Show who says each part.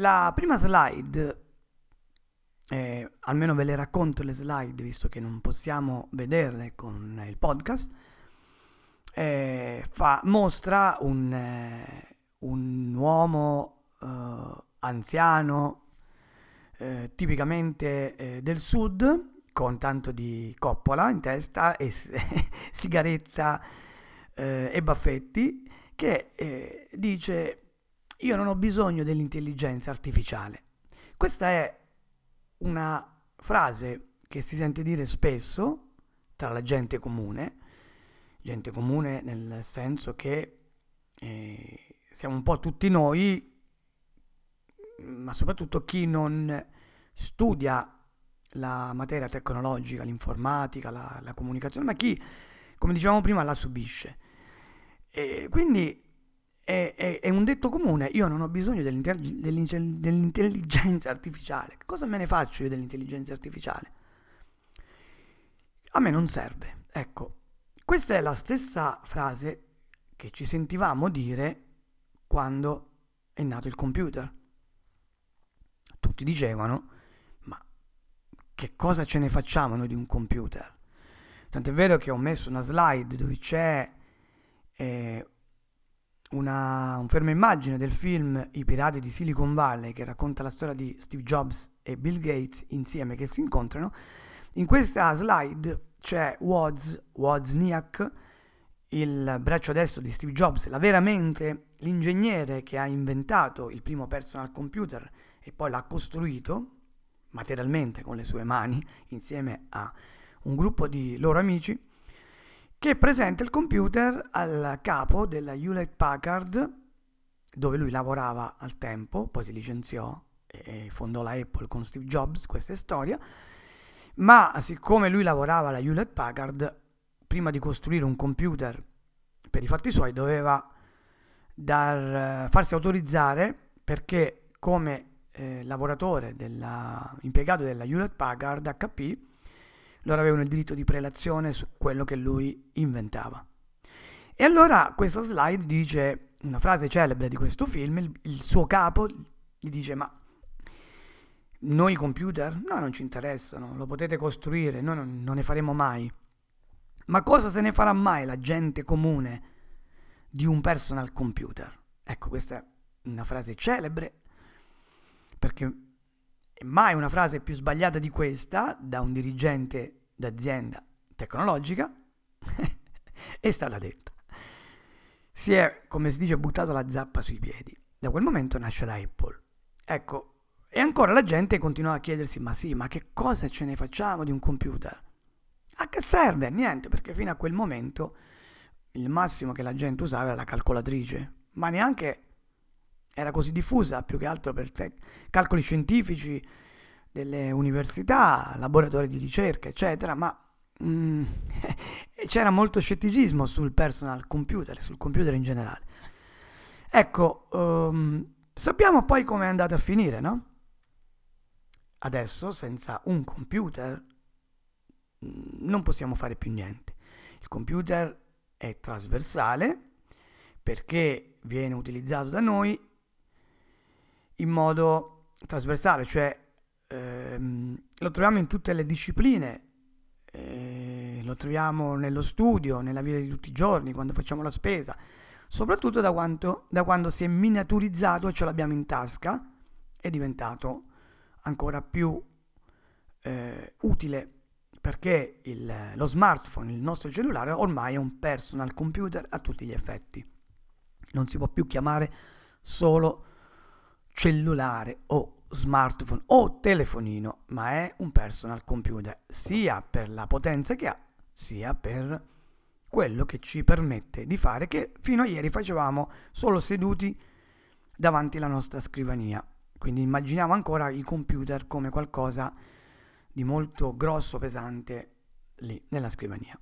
Speaker 1: La prima slide, eh, almeno ve le racconto le slide visto che non possiamo vederle con il podcast, eh, fa, mostra un, eh, un uomo eh, anziano, eh, tipicamente eh, del sud, con tanto di coppola in testa e sigaretta eh, e baffetti, che eh, dice io non ho bisogno dell'intelligenza artificiale. Questa è una frase che si sente dire spesso tra la gente comune, gente comune nel senso che eh, siamo un po' tutti noi, ma soprattutto chi non studia la materia tecnologica, l'informatica, la, la comunicazione, ma chi, come dicevamo prima, la subisce. E quindi è, è, è, un detto comune, io non ho bisogno dell'intelligenza artificiale. Cosa me ne faccio io dell'intelligenza artificiale? A me non serve. Ecco, questa è la stessa frase che ci sentivamo dire quando è nato il computer. Tutti dicevano, ma che cosa ce ne facciamo noi di un computer? Tant'è vero che ho messo una slide dove c'è una, un fermo immagine del film I pirati di Silicon Valley che racconta la storia di Steve Jobs e Bill Gates insieme che si incontrano. In questa slide c'è Woz, Wozniak, il braccio destro di Steve Jobs, la veramente l'ingegnere che ha inventato il primo personal computer e poi l'ha costruito materialmente con le sue mani insieme a un gruppo di loro amici che presenta il computer al capo della Hewlett Packard, dove lui lavorava al tempo, poi si licenziò e fondò la Apple con Steve Jobs, questa è storia, ma siccome lui lavorava alla Hewlett Packard, prima di costruire un computer per i fatti suoi doveva dar, farsi autorizzare perché come eh, lavoratore, della, impiegato della Hewlett Packard HP, loro avevano il diritto di prelazione su quello che lui inventava. E allora questa slide dice una frase celebre di questo film, il, il suo capo gli dice ma noi computer? No, non ci interessano, lo potete costruire, noi non, non ne faremo mai. Ma cosa se ne farà mai la gente comune di un personal computer? Ecco, questa è una frase celebre, perché mai una frase più sbagliata di questa da un dirigente d'azienda tecnologica è stata detta. Si è, come si dice, buttato la zappa sui piedi. Da quel momento nasce la Apple. Ecco, e ancora la gente continua a chiedersi, ma sì, ma che cosa ce ne facciamo di un computer? A che serve? Niente, perché fino a quel momento il massimo che la gente usava era la calcolatrice, ma neanche era così diffusa, più che altro per calcoli scientifici delle università, laboratori di ricerca, eccetera, ma mm, c'era molto scetticismo sul personal computer, sul computer in generale. Ecco, um, sappiamo poi come è andata a finire, no? Adesso, senza un computer, mm, non possiamo fare più niente. Il computer è trasversale perché viene utilizzato da noi in modo trasversale, cioè ehm, lo troviamo in tutte le discipline, eh, lo troviamo nello studio, nella vita di tutti i giorni, quando facciamo la spesa, soprattutto da, quanto, da quando si è miniaturizzato e ce l'abbiamo in tasca, è diventato ancora più eh, utile perché il, lo smartphone, il nostro cellulare, ormai è un personal computer a tutti gli effetti. Non si può più chiamare solo cellulare o smartphone o telefonino, ma è un personal computer, sia per la potenza che ha, sia per quello che ci permette di fare che fino a ieri facevamo solo seduti davanti alla nostra scrivania. Quindi immaginiamo ancora i computer come qualcosa di molto grosso, pesante lì nella scrivania.